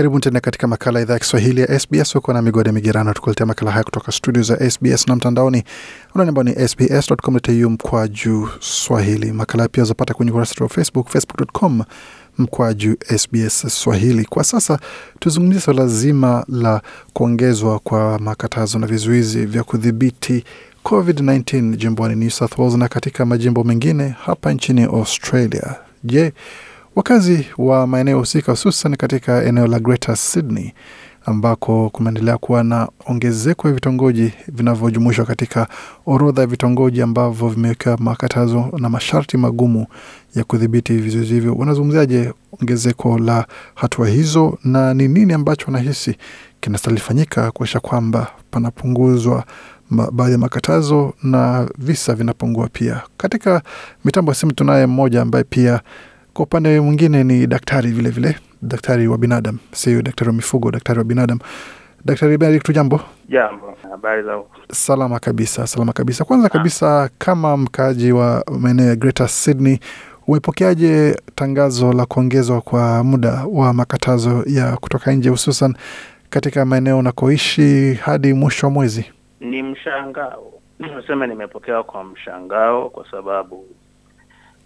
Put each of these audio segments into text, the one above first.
Karibu tena katika makala ya idhaa ya Kiswahili ya SBS. Uko na migode migerano, tukuletea makala haya kutoka studio za SBS na mtandaoni unani ambao ni sbs.com.au mkwa juu swahili. Makala pia zapata kwenye ukurasa wa Facebook, facebook.com mkwa juu SBS Swahili. Kwa sasa tuzungumzia swala zima la kuongezwa kwa makatazo na vizuizi vya kudhibiti COVID-19 jimboni New South Wales na katika majimbo mengine hapa nchini Australia. Je, wakazi wa maeneo husika hususan katika eneo la Greater Sydney ambako kumeendelea kuwa na ongezeko ya vitongoji vinavyojumuishwa katika orodha ya vitongoji ambavyo vimewekewa makatazo na masharti magumu ya kudhibiti vizuizi hivyo. Wanazungumziaje ongezeko la hatua hizo na ni nini ambacho wanahisi kinastahili fanyika kuakisha kwamba panapunguzwa baadhi ya makatazo na visa vinapungua pia. Katika mitambo ya simu tunaye mmoja ambaye pia kwa upande mwingine ni daktari vilevile vile, daktari wa binadam, sio daktari wa mifugo, daktari wa binadam. Daktari Benedict, jambo. Jambo, habari za Salama kabisa, salama kabisa. Kwanza kabisa, kama mkaaji wa maeneo ya Greater Sydney, umepokeaje tangazo la kuongezwa kwa muda wa makatazo ya kutoka nje, hususan katika maeneo unakoishi hadi mwisho wa mwezi? Ni mshangao, nasema nimepokewa kwa mshangao, kwa sababu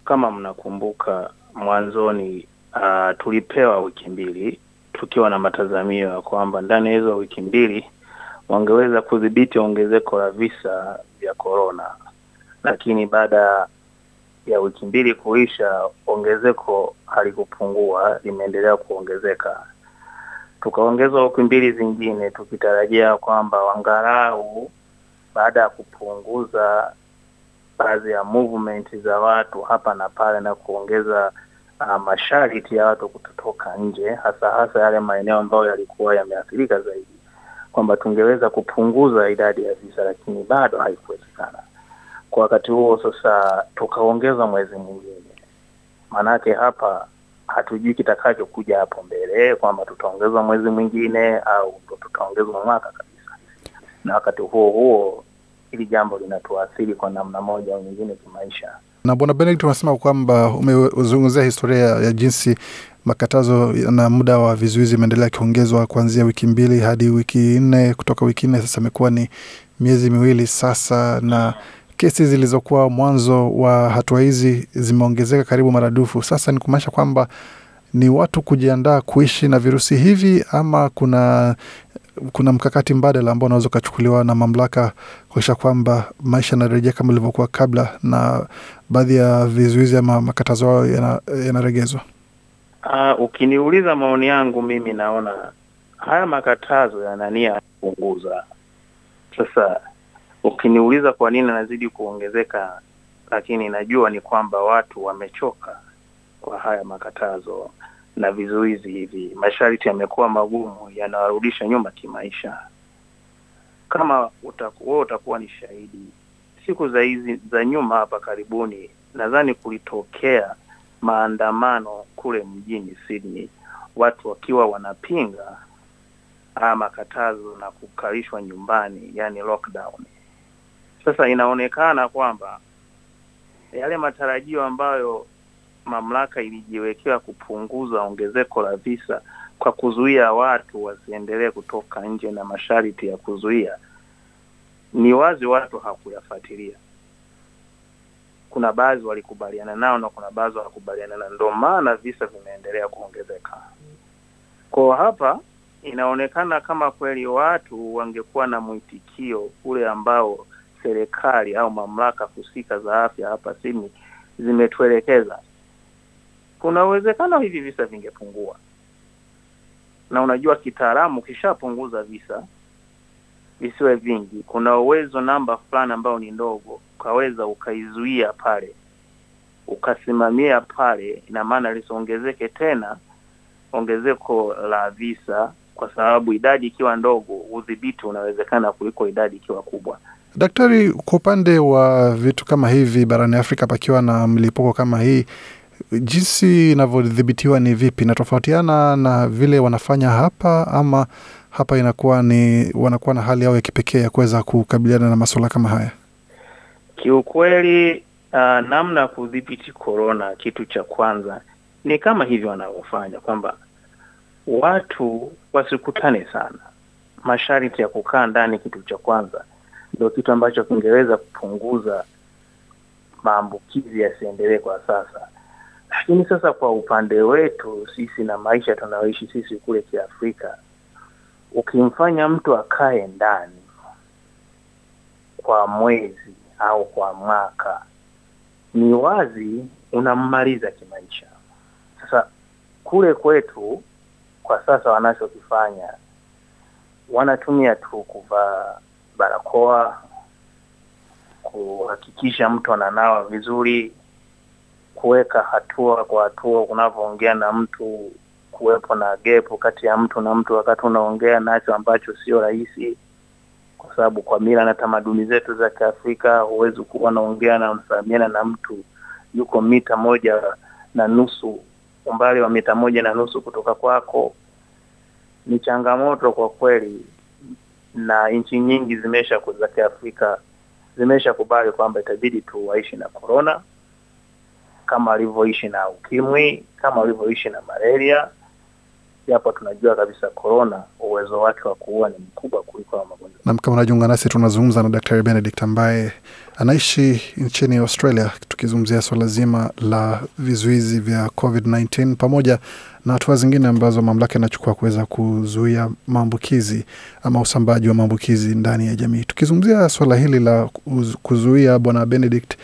kama mnakumbuka mwanzoni, uh, tulipewa wiki mbili tukiwa na matazamio ya kwamba ndani ya hizo wiki mbili wangeweza kudhibiti ongezeko la visa vya korona, lakini baada ya wiki mbili kuisha, ongezeko halikupungua, limeendelea kuongezeka. Tukaongezwa wiki mbili zingine tukitarajia kwamba wangalau baada ya kupunguza baadhi ya movement za watu hapa na pale na kuongeza uh, masharti ya watu kutotoka nje, hasa hasa yale maeneo ambayo yalikuwa yameathirika zaidi, kwamba tungeweza kupunguza idadi ya visa, lakini bado haikuwezekana. Kwa wakati huo sasa tukaongeza mwezi mwingine, maanake hapa hatujui kitakachokuja hapo mbele, kwamba tutaongezwa mwezi mwingine au tutaongezwa mwaka kabisa, na wakati huo huo hili jambo linatuathiri kwa namna moja au nyingine kimaisha. Na Bwana Benedict, unasema kwamba umezungumzia historia ya jinsi makatazo na muda wa vizuizi imeendelea akiongezwa kuanzia wiki mbili hadi wiki nne, kutoka wiki nne sasa imekuwa ni miezi miwili sasa, na kesi zilizokuwa mwanzo wa hatua hizi zimeongezeka karibu maradufu. Sasa ni kumaanisha kwamba ni watu kujiandaa kuishi na virusi hivi, ama kuna kuna mkakati mbadala ambao unaweza ukachukuliwa na mamlaka kuakisha kwamba maisha yanarejea kama ilivyokuwa kabla na baadhi ya vizuizi ama makatazo hayo yanaregezwa? Uh, ukiniuliza maoni yangu mimi naona haya makatazo yana nia ya kupunguza. Sasa ukiniuliza kwa nini anazidi kuongezeka, lakini najua ni kwamba watu wamechoka kwa haya makatazo na vizuizi hivi. Masharti yamekuwa magumu, yanawarudisha nyuma kimaisha. Kama utakuwa utakuwa ni shahidi, siku za hizi za nyuma hapa karibuni, nadhani kulitokea maandamano kule mjini Sydney, watu wakiwa wanapinga haya makatazo na kukalishwa nyumbani, yani lockdown. Sasa inaonekana kwamba yale matarajio ambayo mamlaka ilijiwekea kupunguza ongezeko la visa kwa kuzuia watu wasiendelee kutoka nje na masharti ya kuzuia, ni wazi watu hawakuyafuatilia. Kuna baadhi walikubaliana nao na kuna baadhi hawakubaliana nao, ndio maana visa vimeendelea kuongezeka. Kwa hapa inaonekana kama kweli watu wangekuwa na mwitikio ule ambao serikali au mamlaka husika za afya hapa Sydney zimetuelekeza kuna uwezekano hivi visa vingepungua, na unajua kitaalamu, ukishapunguza visa visiwe vingi, kuna uwezo namba fulani ambayo ni ndogo, ukaweza ukaizuia pale, ukasimamia pale, ina maana lisiongezeke tena ongezeko la visa, kwa sababu idadi ikiwa ndogo, udhibiti unawezekana kuliko idadi ikiwa kubwa. Daktari, kwa upande wa vitu kama hivi barani Afrika, pakiwa na mlipuko kama hii jinsi inavyodhibitiwa ni vipi? Inatofautiana na vile wanafanya hapa ama hapa inakuwa ni wanakuwa na hali yao ya kipekee ya kuweza kukabiliana na masuala kama haya? Kiukweli uh, namna ya kudhibiti korona, kitu cha kwanza ni kama hivyo wanavyofanya kwamba watu wasikutane sana. Masharti ya kukaa ndani, kitu cha kwanza ndio kitu ambacho kingeweza kupunguza maambukizi yasiendelee kwa sasa. Lakini sasa kwa upande wetu sisi na maisha tunayoishi sisi kule Kiafrika, ukimfanya mtu akae ndani kwa mwezi au kwa mwaka, ni wazi unammaliza kimaisha. Sasa kule kwetu kwa sasa wanachokifanya wanatumia tu kuvaa barakoa, kuhakikisha mtu ananawa vizuri, kuweka hatua kwa hatua unavyoongea na mtu, kuwepo na gepu kati ya mtu na mtu wakati unaongea nacho, ambacho sio rahisi, kwa sababu kwa mila na tamaduni zetu za Kiafrika huwezi kuwa naongea na msalimiana na mtu yuko mita moja na nusu, umbali wa mita moja na nusu kutoka kwako. Ni changamoto kwa kweli, na nchi nyingi zimesha za Kiafrika zimeshakubali kwamba itabidi tu waishi na korona kama walivyoishi na ukimwi, kama walivyoishi na malaria, japo tunajua kabisa korona uwezo wake wa kuua ni mkubwa kuliko wa magonjwa. Nam, kama unajiunga nasi, tunazungumza na Daktari Benedict ambaye anaishi nchini Australia, tukizungumzia swala zima la vizuizi vya COVID-19 pamoja na hatua zingine ambazo mamlaka inachukua kuweza kuzuia maambukizi ama usambaji wa maambukizi ndani ya jamii. Tukizungumzia swala hili la kuzuia, Bwana Benedict,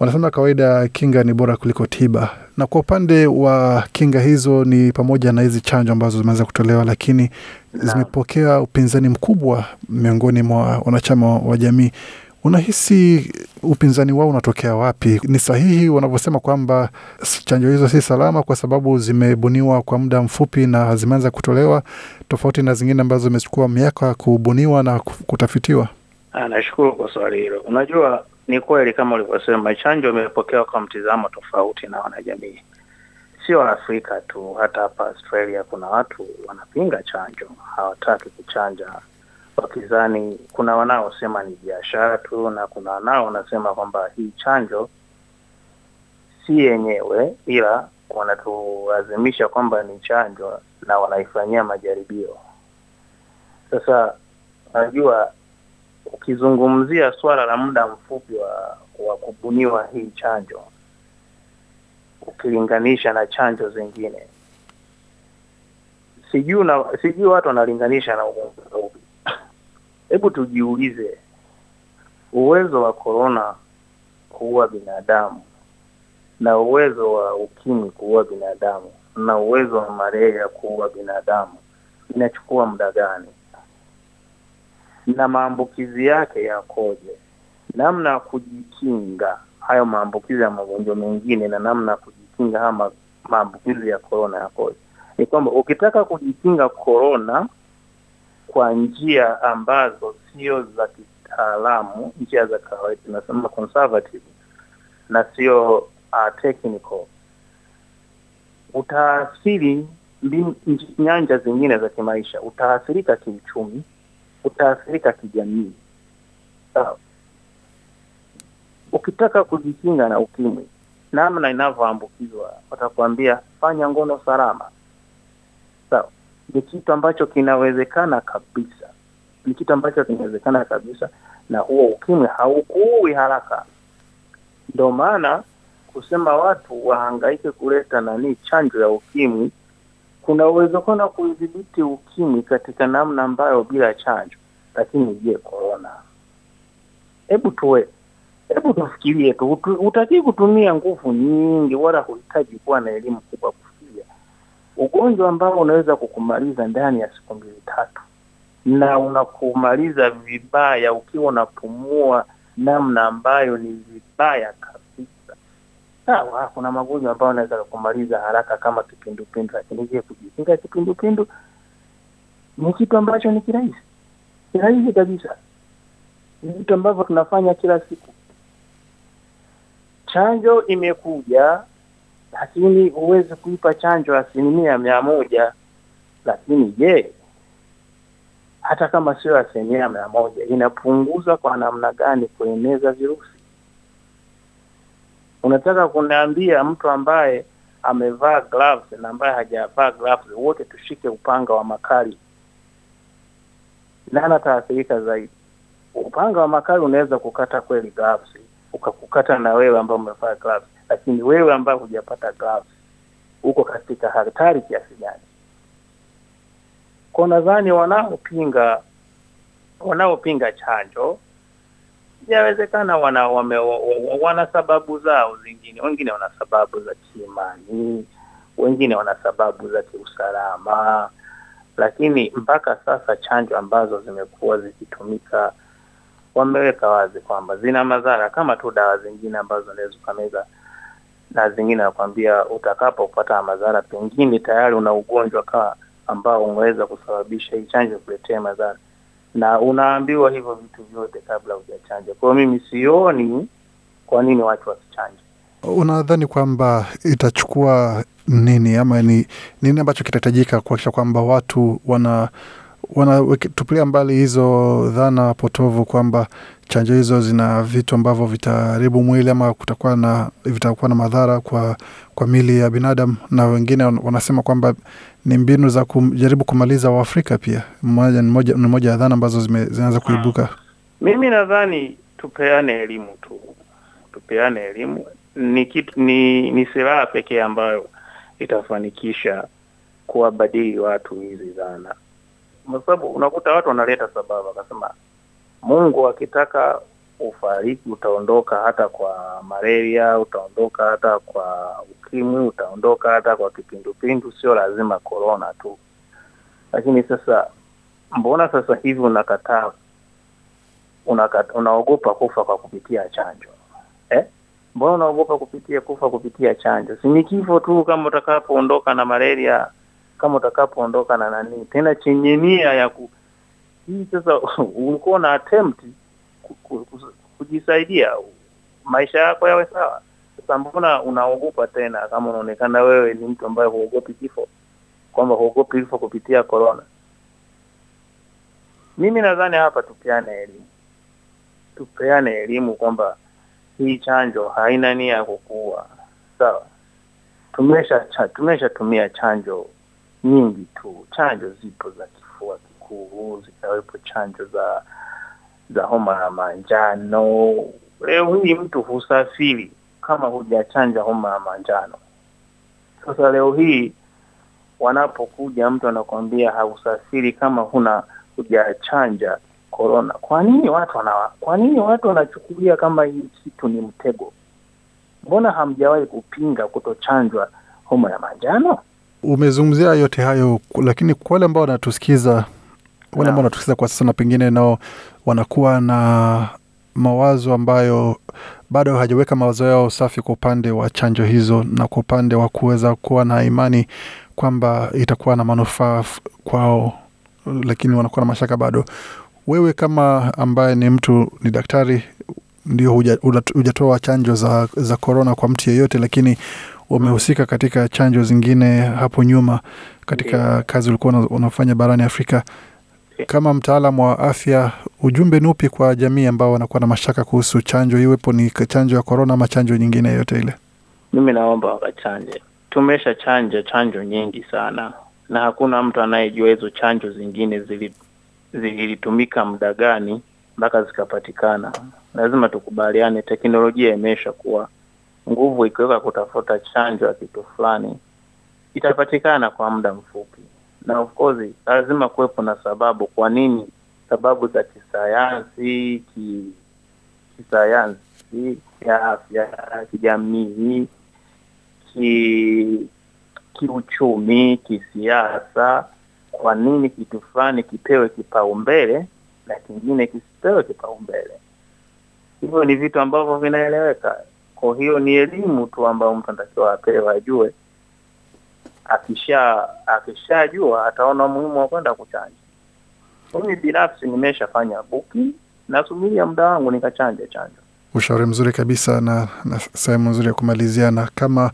wanasema kawaida kinga ni bora kuliko tiba, na kwa upande wa kinga hizo ni pamoja na hizi chanjo ambazo zimeanza kutolewa, lakini zimepokea upinzani mkubwa miongoni mwa wanachama wa jamii. Unahisi upinzani wao unatokea wapi? Ni sahihi wanavyosema kwamba chanjo hizo si salama kwa sababu zimebuniwa kwa muda mfupi na zimeanza kutolewa, tofauti na zingine ambazo zimechukua miaka kubuniwa na kutafitiwa? Nashukuru kwa swali hilo. Unajua, ni kweli kama ulivyosema, chanjo imepokewa kwa mtizamo tofauti na wanajamii, sio Afrika tu, hata hapa Australia kuna watu wanapinga chanjo, hawataki kuchanja wakizani, kuna wanaosema ni biashara tu, na kuna wanao wanasema kwamba hii chanjo si yenyewe, ila wanatulazimisha kwamba ni chanjo na wanaifanyia majaribio. Sasa unajua, ukizungumzia swala la muda mfupi wa, wa kubuniwa hii chanjo ukilinganisha na chanjo zingine, sijui na sijui watu wanalinganisha na ugonjwa upi. Hebu tujiulize, uwezo wa korona kuua binadamu na uwezo wa ukimwi kuua binadamu na uwezo wa malaria kuua binadamu inachukua muda gani? Na maambukizi yake yakoje? Namna ya kujikinga hayo maambukizi ya magonjwa mengine na namna ya kujikinga haya maambukizi ya korona yakoje? Ni kwamba ukitaka kujikinga korona kwa njia ambazo sio za kitaalamu, njia za kawaida tunasema conservative na sio uh, technical, utaathiri nyanja zingine za kimaisha, utaathirika kiuchumi, utaathirika kijamii. Sawa. Ukitaka kujikinga na ukimwi, namna inavyoambukizwa, watakuambia fanya ngono salama. Sawa, ni kitu ambacho kinawezekana kabisa, ni kitu ambacho kinawezekana kabisa, na huo ukimwi haukuui haraka. Ndio maana kusema watu wahangaike kuleta nani chanjo ya ukimwi, kuna uwezekano wa kuidhibiti ukimwi katika namna ambayo bila chanjo. Lakini je, korona? Hebu tuwe hebu tufikirie tu, hutakii kutumia nguvu nyingi wala huhitaji kuwa na elimu kubwa kufikiria ugonjwa ambao unaweza kukumaliza ndani ya siku mbili tatu, na unakumaliza vibaya ukiwa unapumua namna ambayo ni vibaya kabisa. Sawa, kuna magonjwa ambayo anaweza kumaliza haraka kama kipindupindu, lakini je, kujikinga kipindupindu ni kitu ambacho ni kirahisi kirahisi kabisa, ni vitu ambavyo tunafanya kila siku. Chanjo imekuja lakini huwezi kuipa chanjo asilimia mia moja. Lakini je, hata kama sio asilimia mia moja, inapunguza kwa namna gani kueneza virusi? Unataka kuniambia mtu ambaye amevaa gloves na ambaye hajavaa gloves, wote tushike upanga wa makali, nani ataathirika zaidi? Upanga wa makali unaweza kukata kweli gloves, ukakukata na wewe ambaye umevaa gloves, lakini wewe ambaye hujapata gloves uko katika hatari kiasi gani? Kwa nadhani wanaopinga wanaopinga chanjo inawezekana wana wame, wana sababu zao zingine. Wengine wana sababu za kiimani, wengine wana sababu za kiusalama, lakini mpaka sasa chanjo ambazo zimekuwa zikitumika wameweka wazi kwamba zina madhara. Kama tu dawa zingine ambazo unaweza ukameza, na zingine nakwambia utakapopata madhara, pengine tayari una ugonjwa kaa ambao unaweza kusababisha hii chanjo kuletea madhara na unaambiwa hivyo vitu vyote kabla hujachanja. Kwa hiyo mimi sioni kwa nini watu wasichanje. Unadhani kwamba itachukua nini ama ni nini ambacho kitahitajika kuhakikisha kwamba watu wana wanatupilia mbali hizo dhana potovu kwamba chanjo hizo zina vitu ambavyo vitaharibu mwili ama kutakuwa na vitakuwa na madhara kwa kwa mili ya binadamu, na wengine wanasema kwamba ni mbinu za kujaribu kumaliza Waafrika pia. Mmoja ni moja, ni moja ya dhana ambazo zinaanza kuibuka. Mimi nadhani tupeane elimu tu, tupeane elimu. Ni kitu, ni, ni silaha pekee ambayo itafanikisha kuwabadili watu hizi dhana, kwa sababu unakuta watu wanaleta sababu, akasema Mungu akitaka ufariki utaondoka hata kwa malaria, utaondoka hata kwa ukimwi, utaondoka hata kwa kipindupindu, sio lazima korona tu. Lakini sasa mbona sasa hivi unakataa, unakata, unaogopa kufa kwa kupitia chanjo eh? Mbona unaogopa kupitia kufa kupitia chanjo? Si ni kifo tu, kama utakapoondoka na malaria, kama utakapoondoka na nani tena chenye nia ya ku hii sasa ulikuwa na attempt kujisaidia maisha yako yawe sawa. Sasa mbona unaogopa tena, kama unaonekana wewe ni mtu ambaye huogopi kifo, kwamba huogopi kifo kupitia corona? Mimi nadhani hapa tupeane elimu, tupeane elimu kwamba hii chanjo haina nia ya kukuua. Sawa, tumesha tumeshatumia chanjo nyingi tu, chanjo zipo za kifua kikuu, zikawepo chanjo za za homa ya manjano. Leo hii mtu husafiri kama hujachanja homa ya manjano. Sasa leo hii wanapokuja, mtu anakwambia hausafiri kama huna hujachanja korona. Kwa nini watu wana kwa nini watu wanachukulia kama hii kitu ni mtego? Mbona hamjawahi kupinga kutochanjwa homa ya manjano? Umezungumzia yote hayo, lakini kwa wale ambao wanatusikiza wale ambao wanatusikiza kwa sasa na pengine nao wanakuwa na mawazo ambayo bado hajaweka mawazo yao safi kwa upande wa chanjo hizo na kwa upande wa kuweza kuwa na imani kwamba itakuwa na manufaa kwao, lakini wanakuwa na mashaka bado. Wewe kama ambaye ni mtu ni daktari, ndio hujatoa chanjo za za korona kwa mtu yeyote, lakini umehusika katika chanjo zingine hapo nyuma katika kazi ulikuwa unafanya barani Afrika. Kama mtaalam wa afya, ujumbe ni upi kwa jamii ambao wanakuwa na mashaka kuhusu chanjo, iwepo ni chanjo ya korona ama chanjo nyingine yoyote ile? Mimi naomba wakachanje. Tumesha chanja chanjo nyingi sana, na hakuna mtu anayejua hizo chanjo zingine zili zilitumika muda gani mpaka zikapatikana. Lazima tukubaliane, teknolojia imesha kuwa nguvu ikiweka kutafuta chanjo ya kitu fulani itapatikana kwa muda mfupi, na of course lazima kuwepo na sababu. Kwa nini? Sababu za kisayansi, ki kisayansi, kiafya, kijamii, ki kiuchumi, kisiasa. Kwa nini kitu fulani kipewe kipaumbele na kingine kisipewe kipaumbele? Hivyo ni vitu ambavyo vinaeleweka. Kwa hiyo ni elimu tu ambayo mtu anatakiwa apewe, ajue. Akisha akishajua ataona umuhimu wa kwenda kuchanja. Mimi binafsi nimeshafanya buki, nasubiria muda wangu nikachanja chanjo. Ushauri mzuri kabisa na, na sehemu nzuri ya kumalizia. Na kama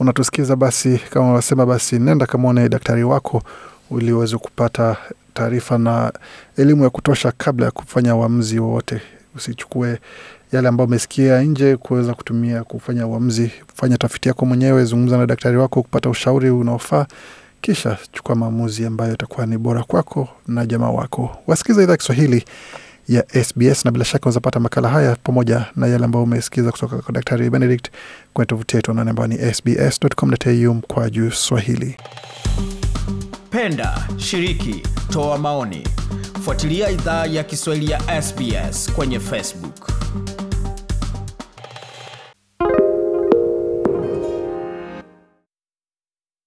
unatusikiza, basi kama unasema, basi nenda kamwone daktari wako ili uweze kupata taarifa na elimu ya kutosha kabla ya kufanya uamuzi wowote. Usichukue yale ambayo umesikia nje kuweza kutumia kufanya uamuzi. Fanya tafiti yako mwenyewe, zungumza na daktari wako kupata ushauri unaofaa, kisha chukua maamuzi ambayo yatakuwa ni bora kwako na jamaa wako. Wasikiza idhaa Kiswahili ya SBS na bila shaka unazapata makala haya pamoja na yale ambayo umesikiza kutoka kwa Daktari Benedict kwenye tovuti yetu anaone ambayo ni sbs.com.au mkwaju Swahili. Penda, shiriki, toa maoni. Fuatilia idhaa ya Kiswahili ya SBS kwenye Facebook.